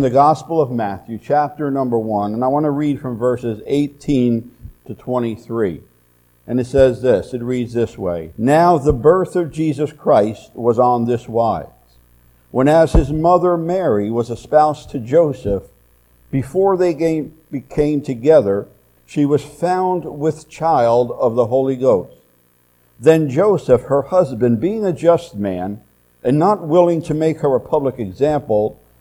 the Gospel of Matthew, chapter number 1, and I want to read from verses 18 to 23. And it says this it reads this way Now the birth of Jesus Christ was on this wise. When as his mother Mary was espoused to Joseph, before they came together, she was found with child of the Holy Ghost. Then Joseph, her husband, being a just man, and not willing to make her a public example,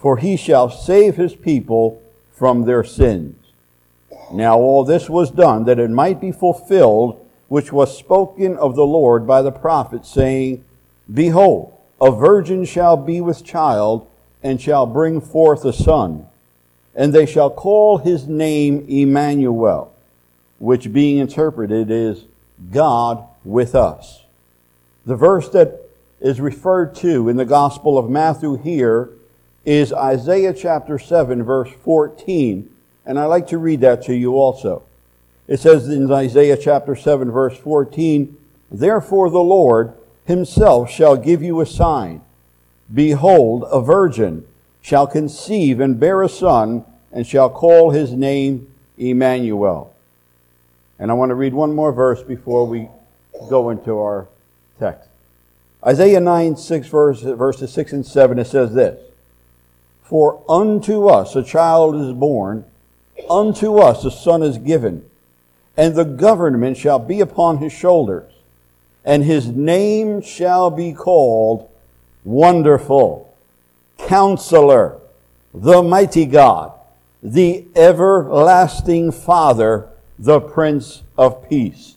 for he shall save his people from their sins. Now all this was done that it might be fulfilled, which was spoken of the Lord by the prophet, saying, Behold, a virgin shall be with child, and shall bring forth a son, and they shall call his name Emmanuel, which being interpreted is God with us. The verse that is referred to in the Gospel of Matthew here is Isaiah chapter 7, verse 14. And I like to read that to you also. It says in Isaiah chapter 7, verse 14, Therefore the Lord himself shall give you a sign. Behold, a virgin shall conceive and bear a son, and shall call his name Emmanuel. And I want to read one more verse before we go into our text. Isaiah 9, 6, verse, verses 6 and 7, it says this for unto us a child is born, unto us a son is given, and the government shall be upon his shoulders, and his name shall be called Wonderful, Counselor, the Mighty God, the Everlasting Father, the Prince of Peace.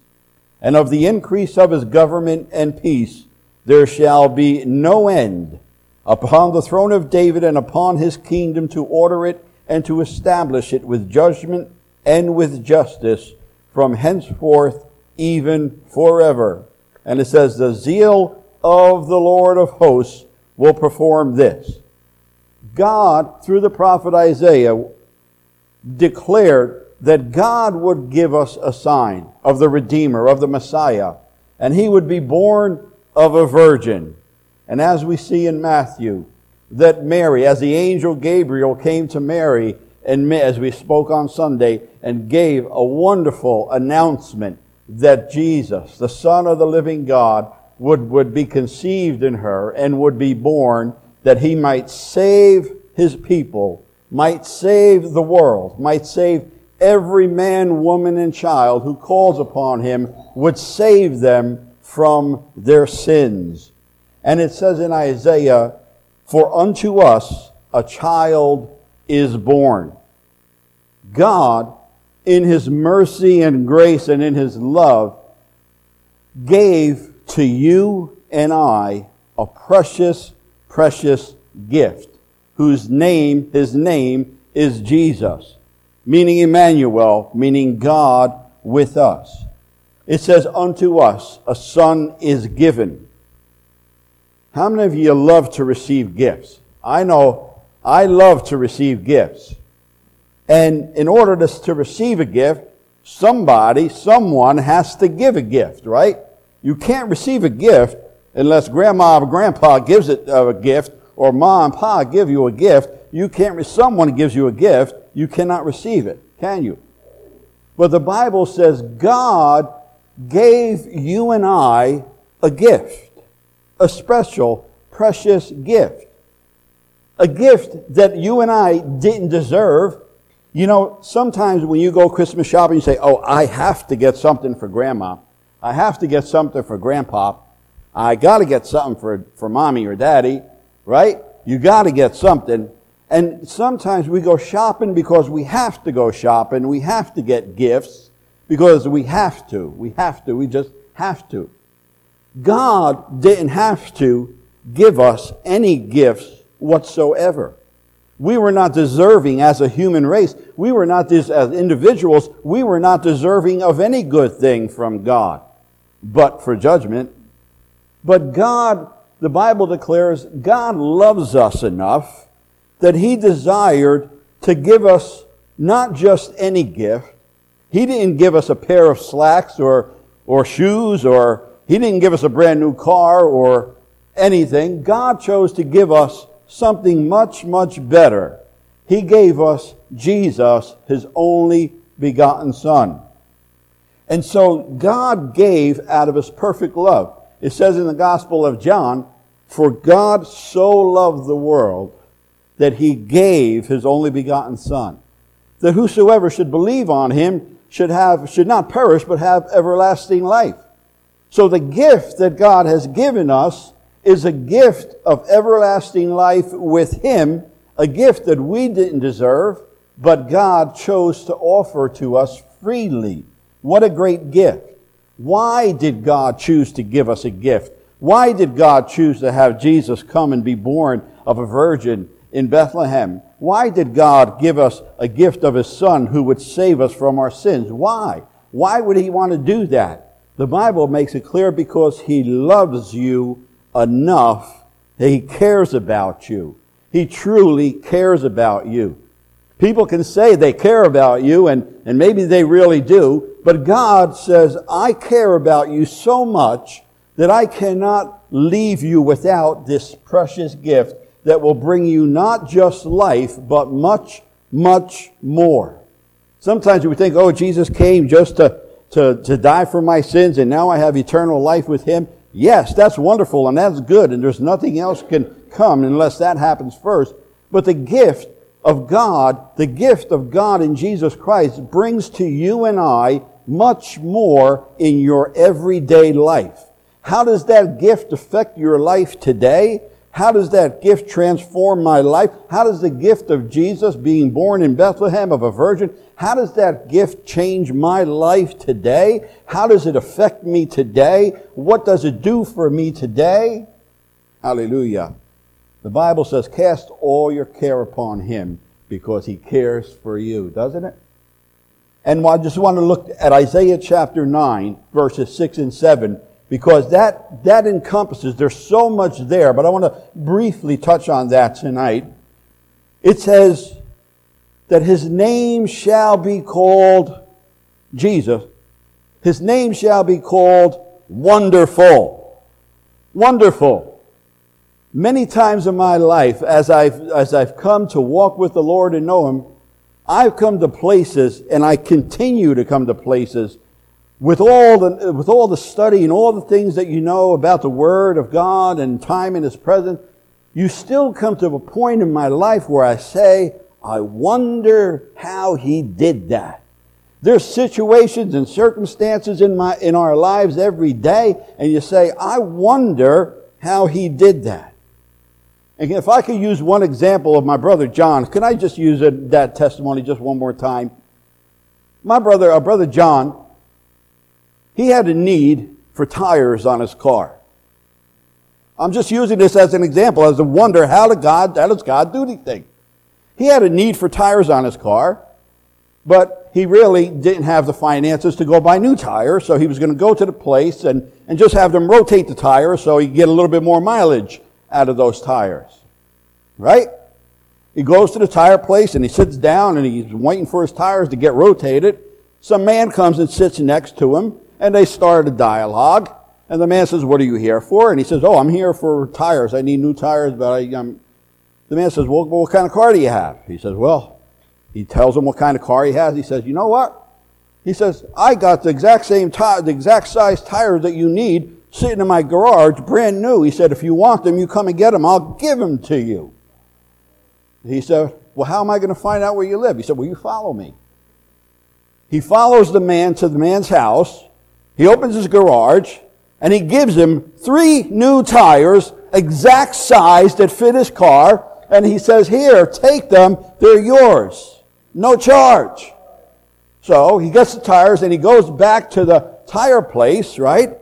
And of the increase of his government and peace there shall be no end upon the throne of David and upon his kingdom to order it and to establish it with judgment and with justice from henceforth even forever. And it says, the zeal of the Lord of hosts will perform this. God, through the prophet Isaiah, declared that God would give us a sign of the Redeemer, of the Messiah, and he would be born of a virgin. And as we see in Matthew, that Mary, as the angel Gabriel came to Mary, and as we spoke on Sunday, and gave a wonderful announcement that Jesus, the Son of the living God, would, would be conceived in her and would be born, that he might save his people, might save the world, might save every man, woman, and child who calls upon him, would save them from their sins. And it says in Isaiah, For unto us a child is born. God, in his mercy and grace and in his love, gave to you and I a precious, precious gift, whose name, his name is Jesus, meaning Emmanuel, meaning God with us. It says, Unto us a son is given how many of you love to receive gifts? I know I love to receive gifts. And in order to, to receive a gift, somebody, someone has to give a gift, right? You can't receive a gift unless grandma or grandpa gives it uh, a gift or mom and pa give you a gift. You can't, someone gives you a gift, you cannot receive it, can you? But the Bible says God gave you and I a gift a special, precious gift. A gift that you and I didn't deserve. You know, sometimes when you go Christmas shopping, you say, Oh, I have to get something for grandma. I have to get something for grandpa. I got to get something for, for mommy or daddy, right? You got to get something. And sometimes we go shopping because we have to go shopping. We have to get gifts because we have to. We have to. We just have to. God didn't have to give us any gifts whatsoever. We were not deserving as a human race. We were not, as individuals, we were not deserving of any good thing from God, but for judgment. But God, the Bible declares, God loves us enough that He desired to give us not just any gift. He didn't give us a pair of slacks or, or shoes or He didn't give us a brand new car or anything. God chose to give us something much, much better. He gave us Jesus, His only begotten Son. And so God gave out of His perfect love. It says in the Gospel of John, For God so loved the world that He gave His only begotten Son, that whosoever should believe on Him should have, should not perish, but have everlasting life. So the gift that God has given us is a gift of everlasting life with Him, a gift that we didn't deserve, but God chose to offer to us freely. What a great gift. Why did God choose to give us a gift? Why did God choose to have Jesus come and be born of a virgin in Bethlehem? Why did God give us a gift of His Son who would save us from our sins? Why? Why would He want to do that? The Bible makes it clear because He loves you enough that He cares about you. He truly cares about you. People can say they care about you, and, and maybe they really do, but God says, I care about you so much that I cannot leave you without this precious gift that will bring you not just life, but much, much more. Sometimes we think, oh, Jesus came just to, to, to die for my sins, and now I have eternal life with him. Yes, that's wonderful and that's good, and there's nothing else can come unless that happens first. But the gift of God, the gift of God in Jesus Christ brings to you and I much more in your everyday life. How does that gift affect your life today? How does that gift transform my life? How does the gift of Jesus being born in Bethlehem of a virgin, how does that gift change my life today? How does it affect me today? What does it do for me today? Hallelujah. The Bible says, cast all your care upon him because he cares for you, doesn't it? And I just want to look at Isaiah chapter 9, verses 6 and 7, because that, that encompasses, there's so much there, but I want to briefly touch on that tonight. It says, that his name shall be called Jesus. His name shall be called Wonderful. Wonderful. Many times in my life, as I've, as I've come to walk with the Lord and know Him, I've come to places and I continue to come to places with all the, with all the study and all the things that you know about the Word of God and time in His presence, you still come to a point in my life where I say, I wonder how he did that. There's situations and circumstances in my, in our lives every day, and you say, I wonder how he did that. And if I could use one example of my brother John, can I just use that testimony just one more time? My brother, our brother John, he had a need for tires on his car. I'm just using this as an example, as a wonder, how did God, how does God do things? He had a need for tires on his car, but he really didn't have the finances to go buy new tires, so he was going to go to the place and, and just have them rotate the tires so he could get a little bit more mileage out of those tires. Right? He goes to the tire place and he sits down and he's waiting for his tires to get rotated. Some man comes and sits next to him and they start a dialogue. And the man says, What are you here for? And he says, Oh, I'm here for tires. I need new tires, but I, am the man says, well, what kind of car do you have? He says, well, he tells him what kind of car he has. He says, you know what? He says, I got the exact same tire, the exact size tires that you need sitting in my garage, brand new. He said, if you want them, you come and get them. I'll give them to you. He said, well, how am I going to find out where you live? He said, well, you follow me. He follows the man to the man's house. He opens his garage and he gives him three new tires, exact size that fit his car and he says, Here, take them, they're yours. No charge. So he gets the tires and he goes back to the tire place, right?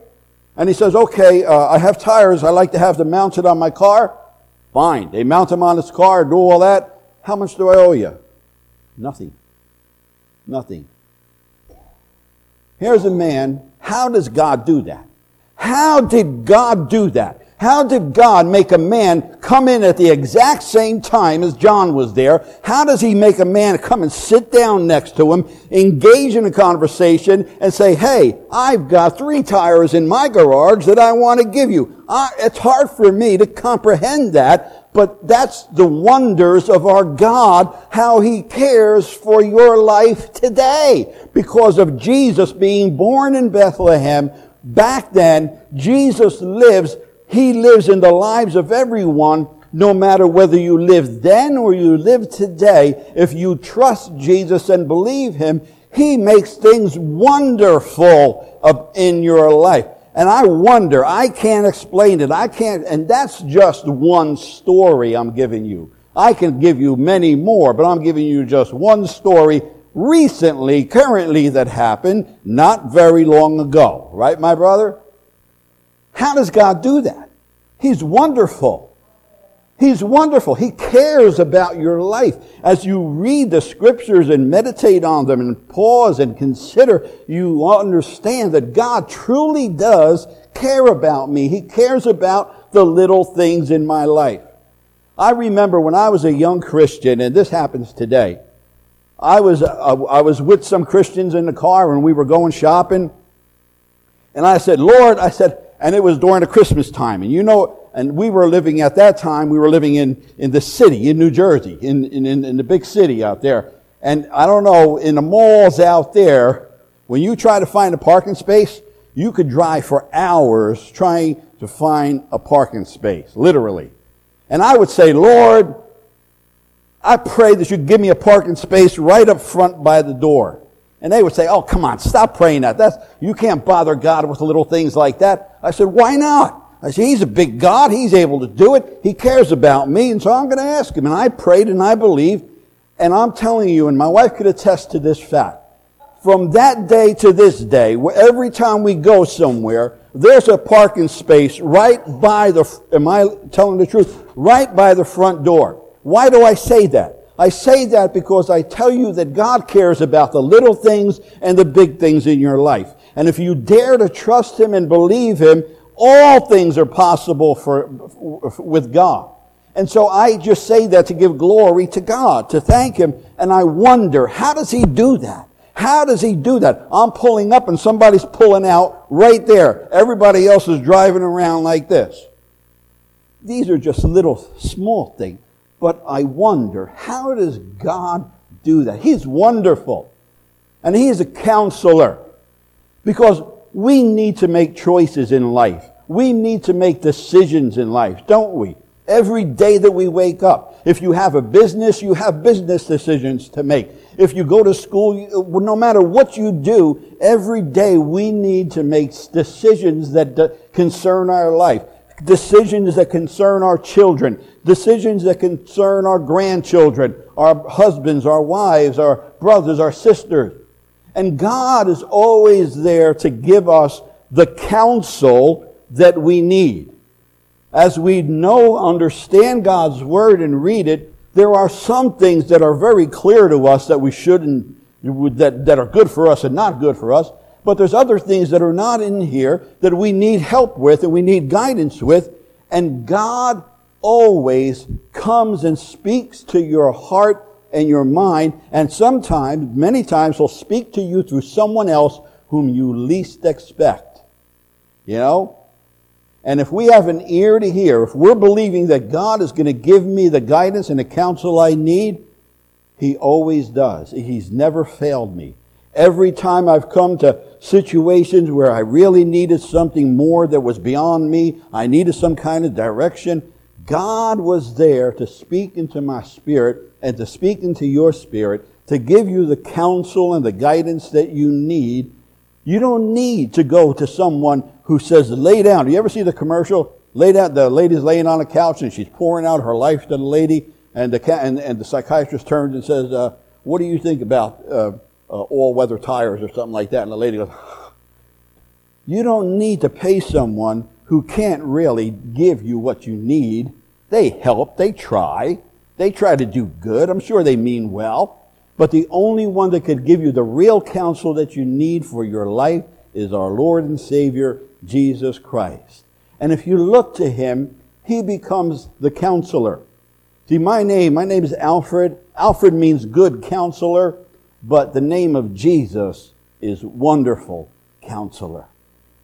And he says, Okay, uh, I have tires. I like to have them mounted on my car. Fine. They mount them on his car, do all that. How much do I owe you? Nothing. Nothing. Here's a man. How does God do that? How did God do that? How did God make a man come in at the exact same time as John was there? How does he make a man come and sit down next to him, engage in a conversation, and say, hey, I've got three tires in my garage that I want to give you? I, it's hard for me to comprehend that, but that's the wonders of our God, how he cares for your life today. Because of Jesus being born in Bethlehem, back then, Jesus lives he lives in the lives of everyone, no matter whether you live then or you live today. If you trust Jesus and believe Him, He makes things wonderful in your life. And I wonder, I can't explain it. I can't, and that's just one story I'm giving you. I can give you many more, but I'm giving you just one story recently, currently that happened not very long ago. Right, my brother? How does God do that? He's wonderful. He's wonderful. He cares about your life. As you read the scriptures and meditate on them and pause and consider, you understand that God truly does care about me. He cares about the little things in my life. I remember when I was a young Christian, and this happens today. I was, uh, I was with some Christians in the car and we were going shopping. And I said, Lord, I said, and it was during the Christmas time. And you know, and we were living at that time, we were living in, in the city, in New Jersey, in, in, in the big city out there. And I don't know, in the malls out there, when you try to find a parking space, you could drive for hours trying to find a parking space, literally. And I would say, Lord, I pray that you give me a parking space right up front by the door. And they would say, Oh, come on, stop praying that. That's, you can't bother God with little things like that. I said, Why not? I said, He's a big God. He's able to do it. He cares about me. And so I'm going to ask Him. And I prayed and I believed. And I'm telling you, and my wife could attest to this fact. From that day to this day, every time we go somewhere, there's a parking space right by the, am I telling the truth? Right by the front door. Why do I say that? I say that because I tell you that God cares about the little things and the big things in your life. And if you dare to trust Him and believe Him, all things are possible for, with God. And so I just say that to give glory to God, to thank Him. And I wonder, how does He do that? How does He do that? I'm pulling up and somebody's pulling out right there. Everybody else is driving around like this. These are just little small things. But I wonder, how does God do that? He's wonderful. And He is a counselor. Because we need to make choices in life. We need to make decisions in life, don't we? Every day that we wake up. If you have a business, you have business decisions to make. If you go to school, no matter what you do, every day we need to make decisions that concern our life decisions that concern our children, decisions that concern our grandchildren, our husbands, our wives, our brothers, our sisters. And God is always there to give us the counsel that we need. As we know, understand God's word and read it, there are some things that are very clear to us that we shouldn't, that, that are good for us and not good for us. But there's other things that are not in here that we need help with and we need guidance with. And God always comes and speaks to your heart and your mind. And sometimes, many times, He'll speak to you through someone else whom you least expect. You know? And if we have an ear to hear, if we're believing that God is going to give me the guidance and the counsel I need, He always does. He's never failed me. Every time I've come to situations where I really needed something more that was beyond me, I needed some kind of direction, God was there to speak into my spirit and to speak into your spirit to give you the counsel and the guidance that you need. You don't need to go to someone who says, lay down. Do you ever see the commercial? Lay down, the lady's laying on a couch and she's pouring out her life to the lady, and the, and, and the psychiatrist turns and says, uh, What do you think about uh, uh, all weather tires or something like that. And the lady goes, You don't need to pay someone who can't really give you what you need. They help, they try, They try to do good. I'm sure they mean well. But the only one that could give you the real counsel that you need for your life is our Lord and Savior, Jesus Christ. And if you look to him, he becomes the counselor. See, my name, my name is Alfred. Alfred means good counselor, but the name of Jesus is wonderful counselor.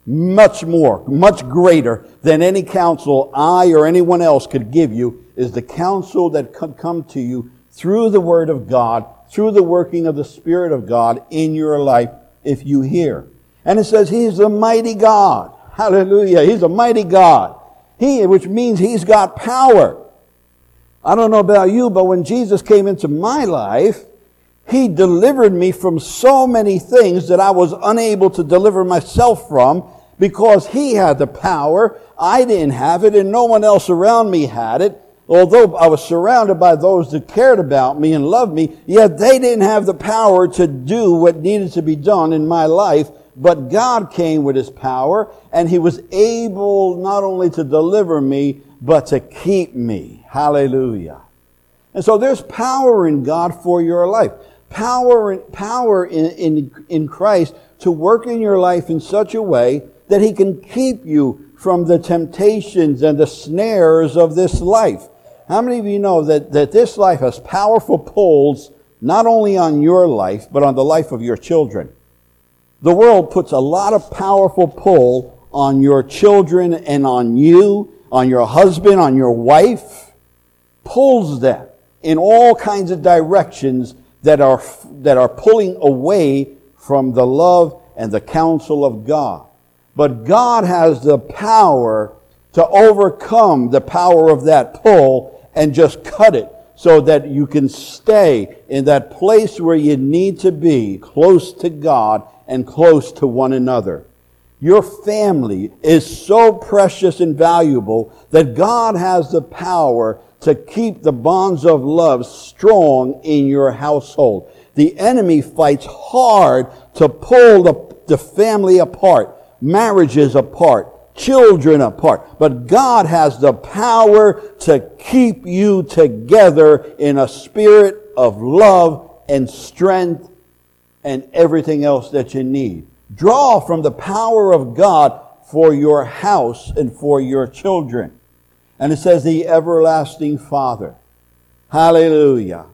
Much more, much greater than any counsel I or anyone else could give you is the counsel that could come to you through the Word of God, through the working of the Spirit of God in your life if you hear. And it says He's a mighty God. Hallelujah. He's a mighty God. He, which means He's got power. I don't know about you, but when Jesus came into my life, He delivered me from so many things that I was unable to deliver myself from because He had the power. I didn't have it and no one else around me had it. Although I was surrounded by those that cared about me and loved me, yet they didn't have the power to do what needed to be done in my life but God came with his power and he was able not only to deliver me, but to keep me. Hallelujah. And so there's power in God for your life. Power, power in, in, in Christ to work in your life in such a way that he can keep you from the temptations and the snares of this life. How many of you know that, that this life has powerful pulls not only on your life, but on the life of your children? The world puts a lot of powerful pull on your children and on you, on your husband, on your wife, pulls them in all kinds of directions that are, that are pulling away from the love and the counsel of God. But God has the power to overcome the power of that pull and just cut it so that you can stay in that place where you need to be, close to God and close to one another. Your family is so precious and valuable that God has the power to keep the bonds of love strong in your household. The enemy fights hard to pull the, the family apart, marriages apart, children apart. But God has the power to keep you together in a spirit of love and strength and everything else that you need. Draw from the power of God for your house and for your children. And it says the everlasting Father. Hallelujah.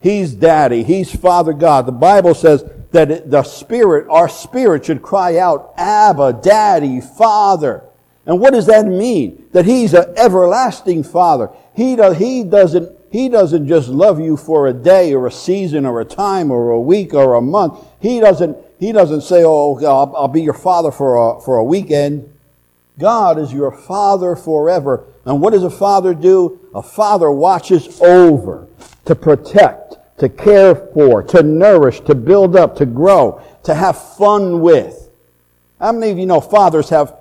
He's daddy. He's Father God. The Bible says that the Spirit, our spirit should cry out, Abba, Daddy, Father. And what does that mean? That He's an everlasting Father. He, does, he doesn't he doesn't just love you for a day or a season or a time or a week or a month. He doesn't, he doesn't say, oh, I'll, I'll be your father for a, for a weekend. God is your father forever. And what does a father do? A father watches over to protect, to care for, to nourish, to build up, to grow, to have fun with. How many of you know fathers have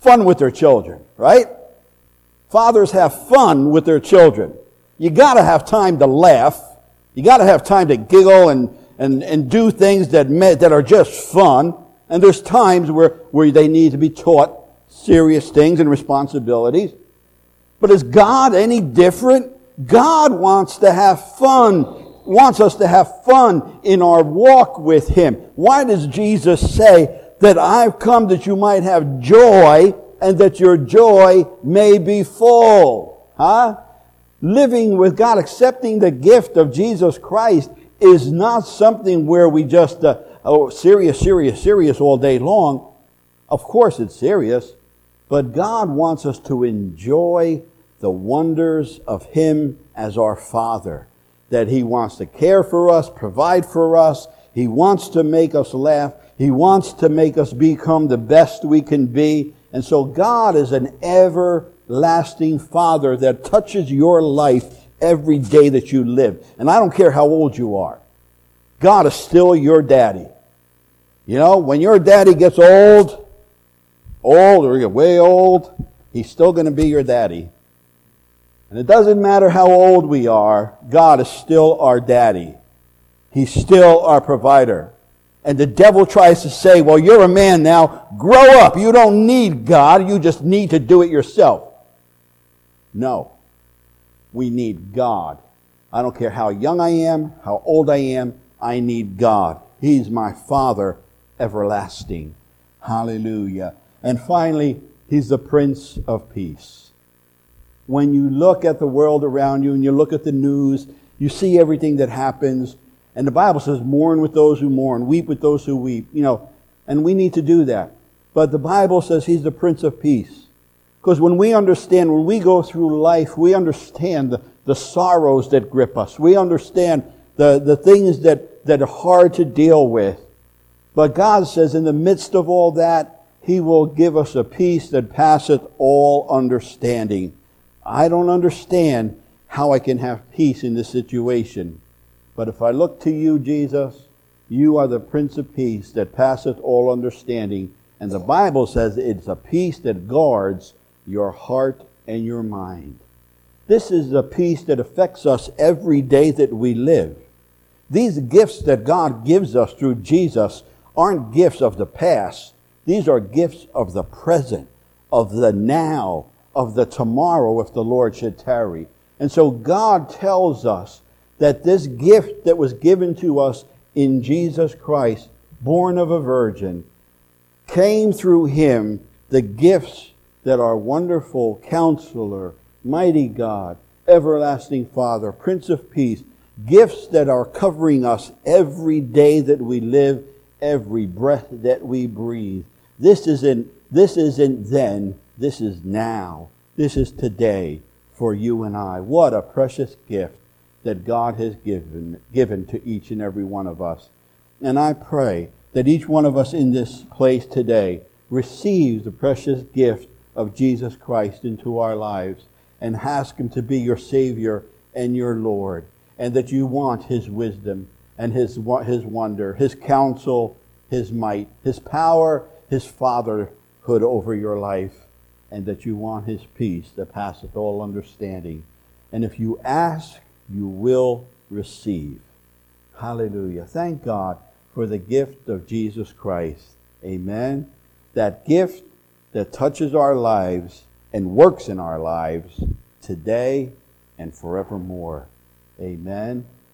fun with their children, right? Fathers have fun with their children you got to have time to laugh. You got to have time to giggle and, and, and do things that, that are just fun. And there's times where, where they need to be taught serious things and responsibilities. But is God any different? God wants to have fun, wants us to have fun in our walk with Him. Why does Jesus say that I've come that you might have joy and that your joy may be full? Huh? living with God, accepting the gift of Jesus Christ is not something where we just, uh, oh, serious, serious, serious all day long. Of course it's serious, but God wants us to enjoy the wonders of Him as our Father. That He wants to care for us, provide for us. He wants to make us laugh. He wants to make us become the best we can be. And so God is an everlasting Father that touches your life every day that you live. And I don't care how old you are. God is still your daddy. You know, when your daddy gets old, old or way old, he's still going to be your daddy. And it doesn't matter how old we are, God is still our daddy. He's still our provider. And the devil tries to say, well, you're a man now. Grow up. You don't need God. You just need to do it yourself. No. We need God I don't care how young I am, how old I am, I need God. He's my Father everlasting. Hallelujah. And finally, He's the Prince of Peace. When you look at the world around you and you look at the news, you see everything that happens. And the Bible says, mourn with those who mourn, weep with those who weep. You know, and we need to do that. But the Bible says He's the Prince of Peace. Because when we understand, when we go through life, we understand the, the sorrows that grip us. We understand the, the things that, that are hard to deal with. But God says, in the midst of all that, He will give us a peace that passeth all understanding. I don't understand how I can have peace in this situation. But if I look to you, Jesus, you are the Prince of Peace that passeth all understanding. And the Bible says it's a peace that guards your heart and your mind. This is a peace that affects us every day that we live. These gifts that God gives us through Jesus aren't gifts of the past. These are gifts of the present, of the now, of the tomorrow if the Lord should tarry. And so God tells us that this gift that was given to us in Jesus Christ, born of a virgin, came through him the gifts that are wonderful counselor, mighty God, everlasting Father, Prince of Peace, gifts that are covering us every day that we live, every breath that we breathe. This isn't, this isn't then, this is now. This is today for you and I. What a precious gift that God has given, given to each and every one of us. And I pray that each one of us in this place today receives the precious gift of Jesus Christ into our lives and ask Him to be your Savior and your Lord, and that you want His wisdom and His, his wonder, His counsel, His might, His power, His fatherhood over your life, and that you want His peace that passeth all understanding. And if you ask, you will receive. Hallelujah. Thank God for the gift of Jesus Christ. Amen. That gift that touches our lives and works in our lives today and forevermore. Amen